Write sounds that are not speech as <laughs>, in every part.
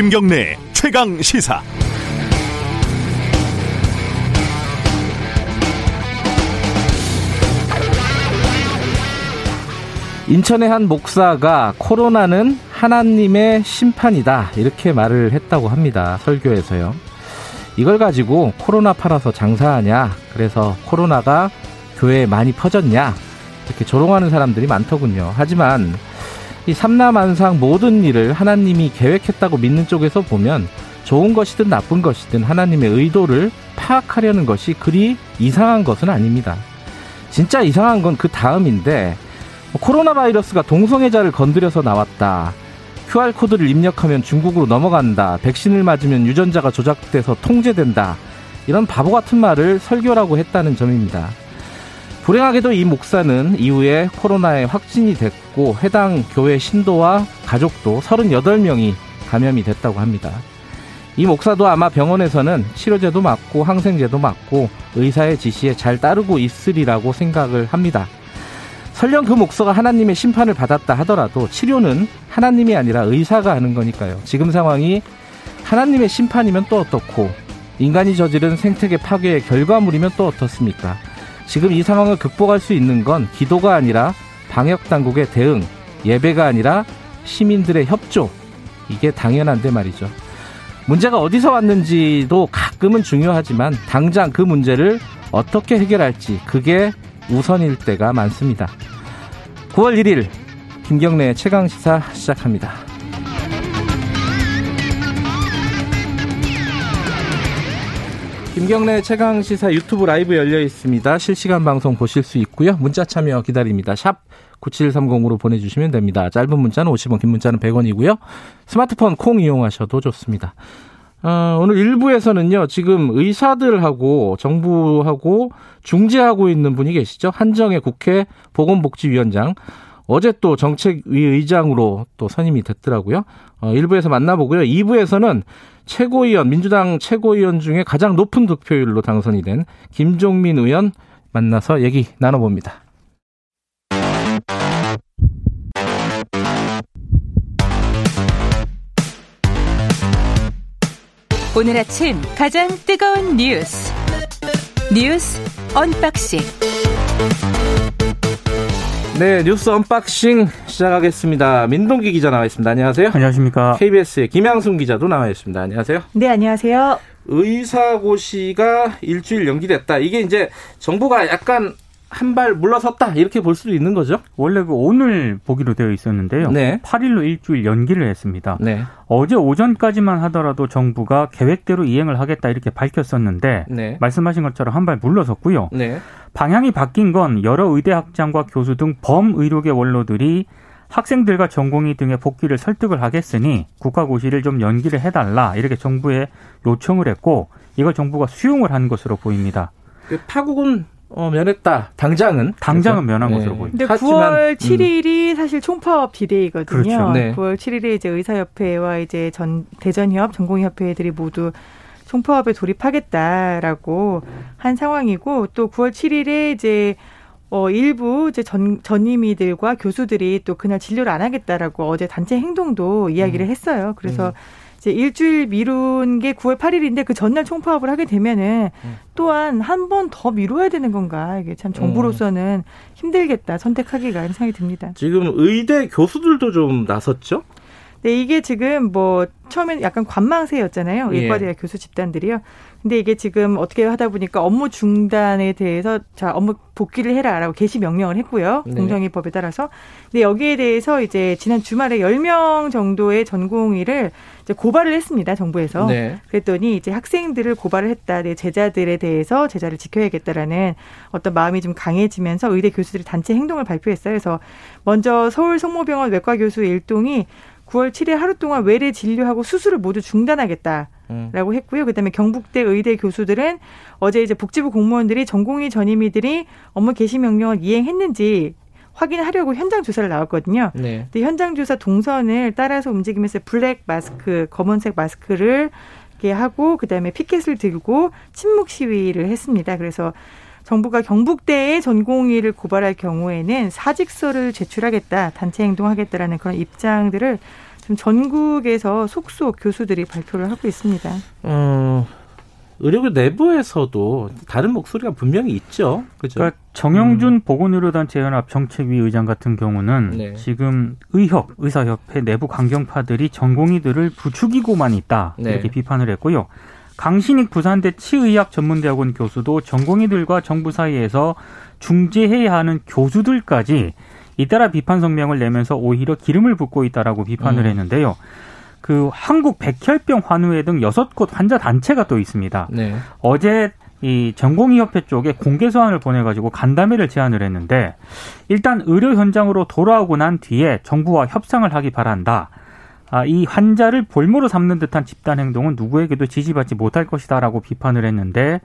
김경래 최강 시사. 인천의 한 목사가 코로나는 하나님의 심판이다 이렇게 말을 했다고 합니다. 설교에서요. 이걸 가지고 코로나 팔아서 장사하냐? 그래서 코로나가 교회에 많이 퍼졌냐? 이렇게 조롱하는 사람들이 많더군요. 하지만 이 삼라만상 모든 일을 하나님이 계획했다고 믿는 쪽에서 보면 좋은 것이든 나쁜 것이든 하나님의 의도를 파악하려는 것이 그리 이상한 것은 아닙니다. 진짜 이상한 건 그 다음인데 코로나 바이러스가 동성애자를 건드려서 나왔다. QR코드를 입력하면 중국으로 넘어간다. 백신을 맞으면 유전자가 조작돼서 통제된다. 이런 바보 같은 말을 설교라고 했다는 점입니다. 불행하게도 이 목사는 이후에 코로나에 확진이 됐고 해당 교회 신도와 가족도 38명이 감염이 됐다고 합니다. 이 목사도 아마 병원에서는 치료제도 맞고 항생제도 맞고 의사의 지시에 잘 따르고 있으리라고 생각을 합니다. 설령 그 목사가 하나님의 심판을 받았다 하더라도 치료는 하나님이 아니라 의사가 하는 거니까요. 지금 상황이 하나님의 심판이면 또 어떻고 인간이 저지른 생태계 파괴의 결과물이면 또 어떻습니까? 지금 이 상황을 극복할 수 있는 건 기도가 아니라 방역 당국의 대응, 예배가 아니라 시민들의 협조. 이게 당연한데 말이죠. 문제가 어디서 왔는지도 가끔은 중요하지만 당장 그 문제를 어떻게 해결할지 그게 우선일 때가 많습니다. 9월 1일 김경래 최강 시사 시작합니다. 김경래 최강 시사 유튜브 라이브 열려 있습니다. 실시간 방송 보실 수 있고요. 문자 참여 기다립니다. 샵 9730으로 보내주시면 됩니다. 짧은 문자는 50원, 긴 문자는 100원이고요. 스마트폰 콩 이용하셔도 좋습니다. 어, 오늘 1부에서는요, 지금 의사들하고 정부하고 중재하고 있는 분이 계시죠. 한정의 국회 보건복지위원장. 어제 또 정책위 의장으로 또 선임이 됐더라고요. 어, 1부에서 만나보고요. 2부에서는 최고위원, 민주당 최고위원 중에 가장 높은 득표율로 당선이 된 김종민 의원 만나서 얘기 나눠봅니다. 오늘 아침 가장 뜨거운 뉴스 뉴스 unboxing 네 뉴스 unboxing 시작하겠습니다. 민동기 기자 나와 있습니다. 안녕하세요. 안녕하십니까. KBS의 김양순 기자도 나와 있습니다. 안녕하세요. 네 안녕하세요. 의사고시가 일주일 연기됐다. 이게 이제 정부가 약간 한 발 물러섰다 이렇게 볼 수도 있는 거죠. 원래 그 오늘 보기로 되어 있었는데요. 네. 8일로 일주일 연기를 했습니다. 네. 어제 오전까지만 하더라도 정부가 계획대로 이행을 하겠다 이렇게 밝혔었는데 네. 말씀하신 것처럼 한 발 물러섰고요. 네. 방향이 바뀐 건 여러 의대 학장과 교수 등 범의료계 원로들이 학생들과 전공의 등의 복귀를 설득을 하겠으니 국가고시를 좀 연기를 해달라 이렇게 정부에 요청을 했고 이걸 정부가 수용을 한 것으로 보입니다. 그 파국은 어, 면했다. 당장은 당장은 그래서. 면한 네. 것으로 보입니다. 근데 하지만, 9월 음. 7일이 사실 총파업 디데이거든요. 그렇죠. 네. 9월 7일에 이제 의사협회와 이제 전 대전협 전공의협회들이 모두 총파업에 돌입하겠다라고 한 상황이고 또 9월 7일에 이제 어 일부 이제 전 전임의들과 교수들이 또 그날 진료를 안 하겠다라고 어제 단체 행동도 이야기를 음. 했어요. 그래서 이제 일주일 미룬 게 9월 8일인데 그 전날 총파업을 하게 되면은 음. 또한 한 번 더 미뤄야 되는 건가 이게 참 정부로서는 힘들겠다 선택하기가 이런 생각이 듭니다. 지금 의대 교수들도 좀 나섰죠. 네, 이게 지금 뭐 처음엔 약간 관망세였잖아요. 예. 의과대학 교수 집단들이요. 근데 이게 지금 어떻게 하다 보니까 업무 중단에 대해서 자 업무 복귀를 해라라고 개시 명령을 했고요. 네. 공정위법에 따라서. 근데 여기에 대해서 이제 지난 주말에 10명 정도의 전공의를 이제 고발을 했습니다. 정부에서. 네. 그랬더니 이제 학생들을 고발을 했다. 내 제자들에 대해서 제자를 지켜야겠다라는 어떤 마음이 좀 강해지면서 의대 교수들이 단체 행동을 발표했어요. 그래서 먼저 서울 성모병원 외과 교수 일동이 9월 7일 하루 동안 외래 진료하고 수술을 모두 중단하겠다. 음. 라고 했고요. 그다음에 경북대 의대 교수들은 어제 이제 복지부 공무원들이 전공의 전임의들이 업무 개시 명령을 이행했는지 확인하려고 현장 조사를 나왔거든요. 네. 근데 현장 조사 동선을 따라서 움직이면서 블랙 마스크, 검은색 마스크를 이렇게 하고 그다음에 피켓을 들고 침묵 시위를 했습니다. 그래서 정부가 경북대의 전공의를 고발할 경우에는 사직서를 제출하겠다, 단체 행동하겠다라는 그런 입장들을 좀 지금 전국에서 속속 교수들이 발표를 하고 있습니다. 어, 의료계 내부에서도 다른 목소리가 분명히 있죠. 그죠? 그러니까 정영준 음. 보건의료단체 연합 정책위 의장 같은 경우는 네. 지금 의협 의사협회 내부 강경파들이 전공의들을 부추기고만 있다 네. 이렇게 비판을 했고요. 강신익 부산대 치의학 전문대학원 교수도 전공의들과 정부 사이에서 중재해야 하는 교수들까지 잇따라 비판 성명을 내면서 오히려 기름을 붓고 있다라고 비판을 음. 했는데요. 그 한국 백혈병 환우회 등 여섯 곳 환자 단체가 또 있습니다. 네. 어제 이 전공의협회 쪽에 공개 서한을 보내가지고 간담회를 제안을 했는데 일단 의료 현장으로 돌아오고 난 뒤에 정부와 협상을 하기 바란다. 아, 이 환자를 볼모로 삼는 듯한 집단 행동은 누구에게도 지지받지 못할 것이다라고 비판을 했는데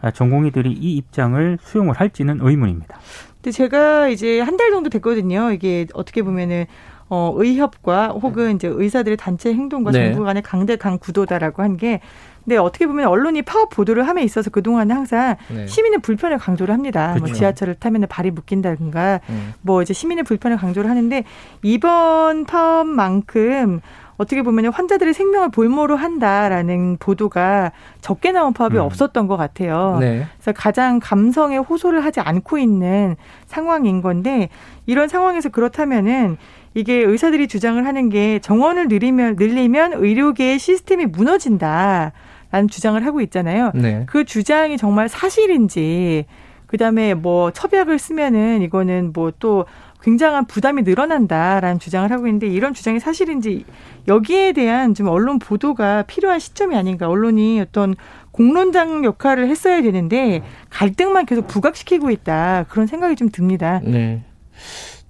아, 전공의들이 이 입장을 수용을 할지는 의문입니다. 근데 제가 이제 한 달 정도 됐거든요. 이게 어떻게 보면은 어, 의협과 혹은 이제 의사들의 단체 행동과 네. 정부 간의 강대강 구도다라고 한 게 근데 어떻게 보면 언론이 파업 보도를 함에 있어서 그동안은 항상 네. 시민의 불편을 강조를 합니다. 뭐 그렇죠. 뭐 지하철을 타면 발이 묶인다든가 음. 뭐 이제 시민의 불편을 강조를 하는데 이번 파업만큼 어떻게 보면 환자들의 생명을 볼모로 한다라는 보도가 적게 나온 파업이 음. 없었던 것 같아요. 네. 그래서 가장 감성에 호소를 하지 않고 있는 상황인 건데 이런 상황에서 그렇다면은 이게 의사들이 주장을 하는 게 정원을 늘리면 늘리면 의료계의 시스템이 무너진다. 라는 주장을 하고 있잖아요. 네. 그 주장이 정말 사실인지 그다음에 뭐 첩약을 쓰면은 이거는 뭐 또 굉장한 부담이 늘어난다라는 주장을 하고 있는데 이런 주장이 사실인지 여기에 대한 좀 언론 보도가 필요한 시점이 아닌가. 언론이 어떤 공론장 역할을 했어야 되는데 갈등만 계속 부각시키고 있다. 그런 생각이 좀 듭니다. 네.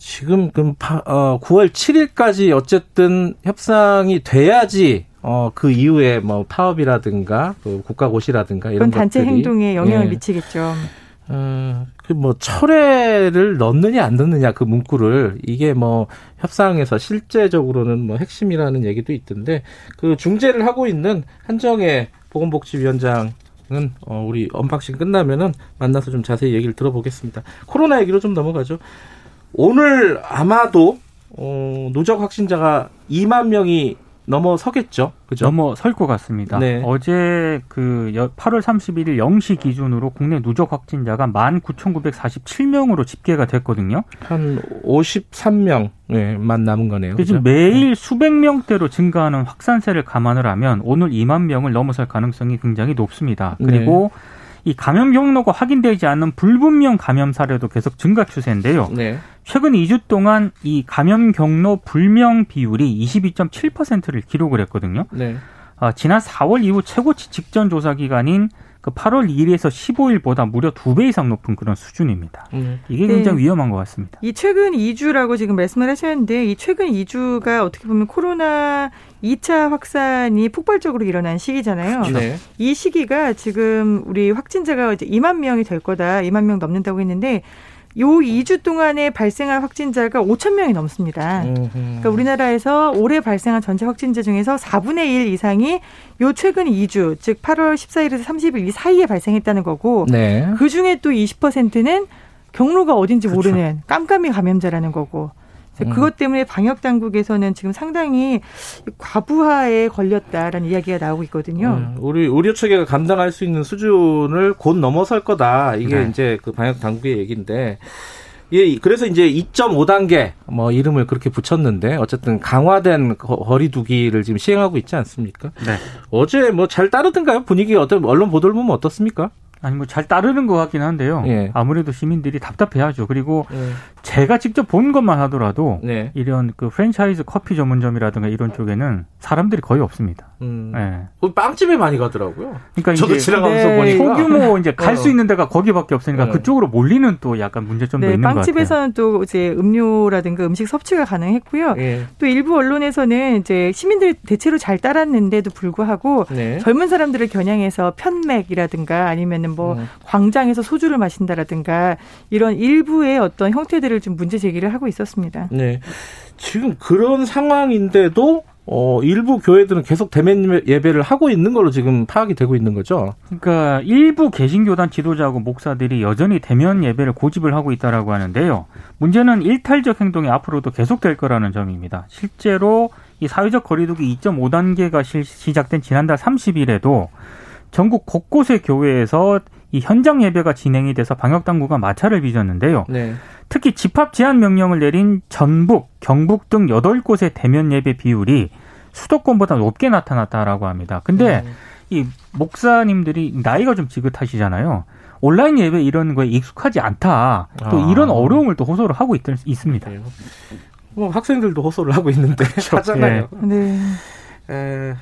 지금 그 어, 9월 7일까지 어쨌든 협상이 돼야지 어, 그 이후에 뭐 파업이라든가 그 국가고시라든가 이런 단체 것들이, 행동에 영향을 예. 미치겠죠. 어, 그 뭐 철회를 넣느냐 안 넣느냐 그 문구를 이게 뭐 협상에서 실제적으로는 뭐 핵심이라는 얘기도 있던데 그 중재를 하고 있는 한정애 보건복지위원장 은 어, 우리 unboxing 끝나면은 만나서 좀 자세히 얘기를 들어보겠습니다. 코로나 얘기로 좀 넘어가죠. 오늘 아마도 어, 누적 확진자가 2만 명이 넘어서겠죠. 그죠? 넘어설 것 같습니다. 네. 어제 그 8월 31일 0시 기준으로 국내 누적 확진자가 19,947명으로 집계가 됐거든요. 한 53명만 네, 남은 거네요. 지금 매일 네. 수백 명대로 증가하는 확산세를 감안을 하면 오늘 2만 명을 넘어설 가능성이 굉장히 높습니다. 그리고 네. 이 감염 경로가 확인되지 않는 불분명 감염 사례도 계속 증가 추세인데요. 네. 최근 2주 동안 이 감염 경로 불명 비율이 22.7%를 기록을 했거든요. 네. 아, 지난 4월 이후 최고치 직전 조사 기간인 그 8월 2일에서 15일보다 무려 두 배 이상 높은 그런 수준입니다. 음. 이게 굉장히 네. 위험한 것 같습니다. 이 최근 2주라고 지금 말씀을 하셨는데 이 최근 2주가 어떻게 보면 코로나 2차 확산이 폭발적으로 일어난 시기잖아요. 네. 이 시기가 지금 우리 확진자가 이제 2만 명이 될 거다. 2만 명 넘는다고 했는데 요 2주 동안에 발생한 확진자가 5천 명이 넘습니다. 그러니까 우리나라에서 올해 발생한 전체 확진자 중에서 4분의 1 이상이 요 최근 2주, 즉 8월 14일에서 30일 이 사이에 발생했다는 거고 네. 그 중에 또 20%는 경로가 어딘지 그렇죠. 모르는 깜깜이 감염자라는 거고 음. 그것 때문에 방역 당국에서는 지금 상당히 과부하에 걸렸다라는 이야기가 나오고 있거든요. 음, 우리 의료 체계가 감당할 수 있는 수준을 곧 넘어설 거다. 이게 네. 이제 그 방역 당국의 얘기인데. 예, 그래서 이제 2.5단계 뭐 이름을 그렇게 붙였는데 어쨌든 강화된 거리두기를 지금 시행하고 있지 않습니까? 네. 어제 뭐 잘 따르던가요? 분위기 어떤 언론 보도를 보면 어떻습니까? 아니 뭐 잘 따르는 것 같긴 한데요. 예. 아무래도 시민들이 답답해하죠. 그리고 예. 제가 직접 본 것만 하더라도 네. 이런 그 프랜차이즈 커피 전문점이라든가 이런 쪽에는 사람들이 거의 없습니다. 음. 네. 빵집에 많이 가더라고요. 그러니까 저도 지나가면서 네. 보니까 소규모 이제 갈수 어. 있는 데가 거기밖에 없으니까 네. 그쪽으로 몰리는 또 약간 문제점도 네, 있는 것 같아요. 빵집에서는 또 이제 음료라든가 음식 섭취가 가능했고요. 예. 또 일부 언론에서는 이제 시민들이 대체로 잘 따랐는데도 불구하고 네. 젊은 사람들을 겨냥해서 편맥이라든가 아니면은 뭐 음. 광장에서 소주를 마신다라든가 이런 일부의 어떤 형태들을 좀 문제 제기를 하고 있었습니다. 네. 지금 그런 상황인데도 어, 일부 교회들은 계속 대면 예배를 하고 있는 걸로 지금 파악이 되고 있는 거죠. 그러니까 일부 개신교단 지도자하고 목사들이 여전히 대면 예배를 고집을 하고 있다라고 하는데요. 문제는 일탈적 행동이 앞으로도 계속될 거라는 점입니다. 실제로 이 사회적 거리두기 2.5단계가 시작된 지난달 30일에도 전국 곳곳의 교회에서 이 현장 예배가 진행이 돼서 방역 당국가 마찰을 빚었는데요. 네. 특히 집합 제한 명령을 내린 전북, 경북 등 8곳의 대면 예배 비율이 수도권보다 높게 나타났다라고 합니다. 근데 네. 이 목사님들이 나이가 좀 지긋하시잖아요. 온라인 예배 이런 거에 익숙하지 않다. 또 아. 이런 어려움을 또 호소를 하고 있, 있습니다. 뭐 학생들도 호소를 하고 있는데 그렇죠. 하잖아요. 네. 에,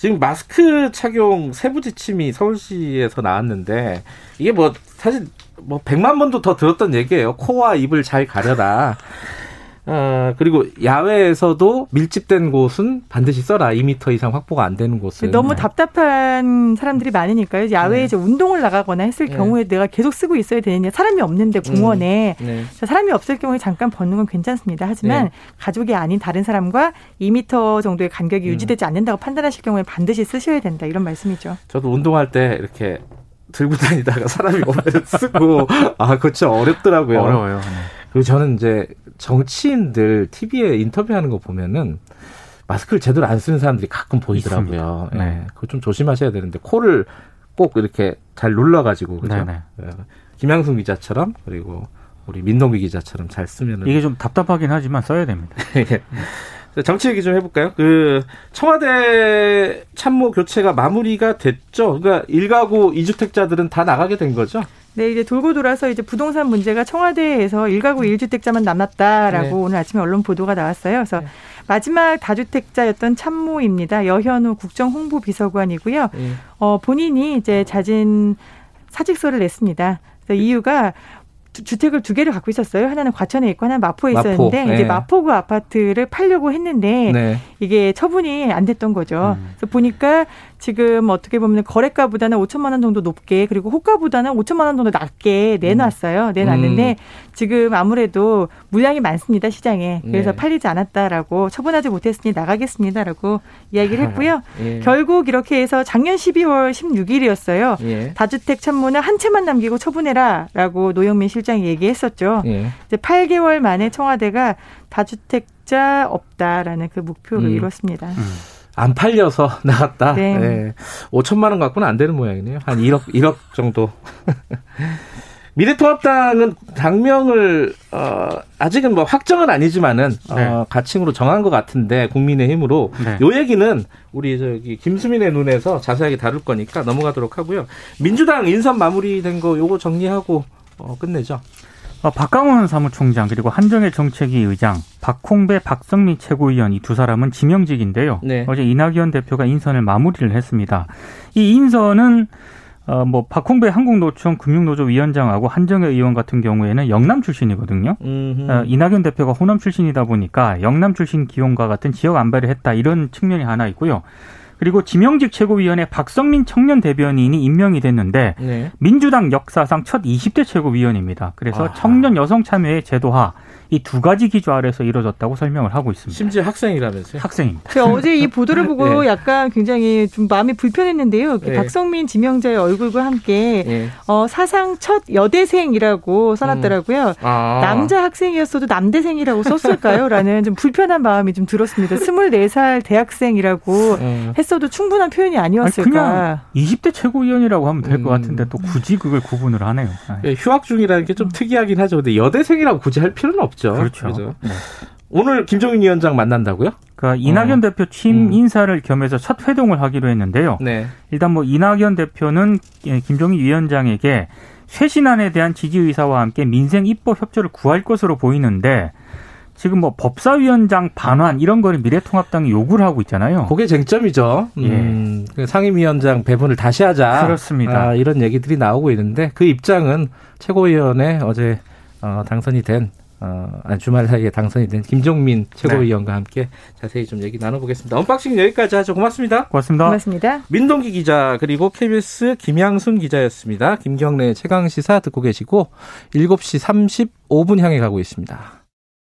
지금 마스크 착용 세부 지침이 서울시에서 나왔는데 이게 뭐 사실 뭐 100만 번도 더 들었던 얘기예요. 코와 입을 잘 가려라. 어, 그리고 야외에서도 밀집된 곳은 반드시 써라. 2미터 이상 확보가 안 되는 곳은. 너무 답답한 사람들이 많으니까요. 야외에 네. 이제 운동을 나가거나 했을 네. 경우에 내가 계속 쓰고 있어야 되느냐. 사람이 없는데 음. 공원에. 음. 네. 사람이 없을 경우에 잠깐 벗는 건 괜찮습니다. 하지만 네. 가족이 아닌 다른 사람과 2미터 정도의 간격이 음. 유지되지 않는다고 판단하실 경우에 반드시 쓰셔야 된다. 이런 말씀이죠. 저도 운동할 때 이렇게 들고 다니다가 사람이 오면 쓰고 <laughs> 아 그렇죠 어렵더라고요. 어려워요. 네. 그리고 저는 이제 정치인들 TV에 인터뷰하는 거 보면은 마스크를 제대로 안 쓰는 사람들이 가끔 보이더라고요. 예. 네. 그거 좀 조심하셔야 되는데 코를 꼭 이렇게 잘 눌러가지고 그죠. 네, 네. 김양순 기자처럼 그리고 우리 민동기 기자처럼 잘 쓰면은 이게 좀 답답하긴 하지만 써야 됩니다. <laughs> 예. 정치 얘기 좀 해볼까요? 그 청와대 참모 교체가 마무리가 됐죠. 그러니까 일가구 이주택자들은 다 나가게 된 거죠. 네, 이제 돌고 돌아서 이제 부동산 문제가 청와대에서 일가구 일주택자만 남았다라고 네. 오늘 아침에 언론 보도가 나왔어요. 그래서 네. 마지막 다주택자였던 참모입니다. 여현우 국정홍보비서관이고요. 네. 어, 본인이 이제 자진 사직서를 냈습니다. 그래서 이유가 주택을 두 개를 갖고 있었어요. 하나는 과천에 있고 하나는 마포에 마포. 있었는데 네. 이제 마포구 아파트를 팔려고 했는데 네. 이게 처분이 안 됐던 거죠. 음. 그래서 보니까 지금 어떻게 보면 거래가보다는 5천만 원 정도 높게 그리고 호가보다는 5천만 원 정도 낮게 내놨어요. 음. 내놨는데 음. 지금 아무래도 물량이 많습니다 시장에 그래서 네. 팔리지 않았다라고 처분하지 못했으니 나가겠습니다라고 이야기를 했고요. 예. 결국 이렇게 해서 작년 12월 16일이었어요. 예. 다주택 참모는 한 채만 남기고 처분해라라고 노영민 실장이 얘기했었죠. 예. 이제 8개월 만에 청와대가 다주택자 없다라는 그 목표를 음. 이뤘습니다. 음. 안 팔려서 <laughs> 나갔다. 네. 네. 5천만 원 갖고는 안 되는 모양이네요. 한 1억 1억 정도. <laughs> 미래통합당은 당명을 어 아직은 뭐 확정은 아니지만은 어, 네. 어 가칭으로 정한 것 같은데 국민의힘으로 네. 요 얘기는 우리 저기 김수민의 눈에서 자세하게 다룰 거니까 넘어가도록 하고요. 민주당 인선 마무리된 거 요거 정리하고 어 끝내죠. 어, 박강원 사무총장 그리고 한정혜 정책위 의장, 박홍배, 박성미 최고위원 이 두 사람은 지명직인데요. 네. 어제 이낙연 대표가 인선을 마무리를 했습니다. 이 인선은 어, 뭐 박홍배 한국노총 금융노조 위원장하고 한정혜 의원 같은 경우에는 영남 출신이거든요. 어, 이낙연 대표가 호남 출신이다 보니까 영남 출신 기용과 같은 지역 안배를 했다 이런 측면이 하나 있고요. 그리고 지명직 최고위원회 박성민 청년 대변인이 임명이 됐는데 네. 민주당 역사상 첫 20대 최고위원입니다. 그래서 아하. 청년 여성 참여의 제도화 이 두 가지 기조 아래서 이루어졌다고 설명을 하고 있습니다. 심지어 학생이라면서요? 학생입니다. 제가 어제 이 보도를 <laughs> 보고 네. 약간 굉장히 좀 마음이 불편했는데요. 네. 박성민 지명자의 얼굴과 함께 네. 어, 사상 첫 여대생이라고 써놨더라고요. 음. 아. 남자 학생이었어도 남대생이라고 썼을까요? 라는 좀 불편한 마음이 좀 들었습니다. 24살 대학생이라고 음. 했어도 충분한 표현이 아니었을까. 아니, 그냥 20대 최고위원이라고 하면 될것 음. 같은데 또 굳이 그걸 구분을 하네요. 네, 휴학 중이라는 게 좀 특이하긴 하죠. 근데 여대생이라고 굳이 할 필요는 없죠. 없죠. 그렇죠. 그렇죠? 네. 오늘 김종인 위원장 만난다고요? 그러니까 이낙연 어. 대표 취임 음. 인사를 겸해서 첫 회동을 하기로 했는데요. 네. 일단 뭐 이낙연 대표는 예, 김종인 위원장에게 쇄신안에 대한 지지 의사와 함께 민생 입법 협조를 구할 것으로 보이는데 지금 뭐 법사위원장 반환 이런 거를 미래통합당이 요구를 하고 있잖아요. 그게 쟁점이죠. 예. 음, 그 상임위원장 배분을 다시 하자. 그렇습니다. 아, 이런 얘기들이 나오고 있는데 그 입장은 최고위원회 어제 어, 당선이 된 어, 주말 사이에 당선이 된 김종민 최고위원과 네. 함께 자세히 좀 얘기 나눠보겠습니다. unboxing 여기까지 하죠. 고맙습니다. 고맙습니다. 고맙습니다. 민동기 기자 그리고 KBS 김양순 기자였습니다. 김경래 최강 시사 듣고 계시고 7시 35분 향해 가고 있습니다.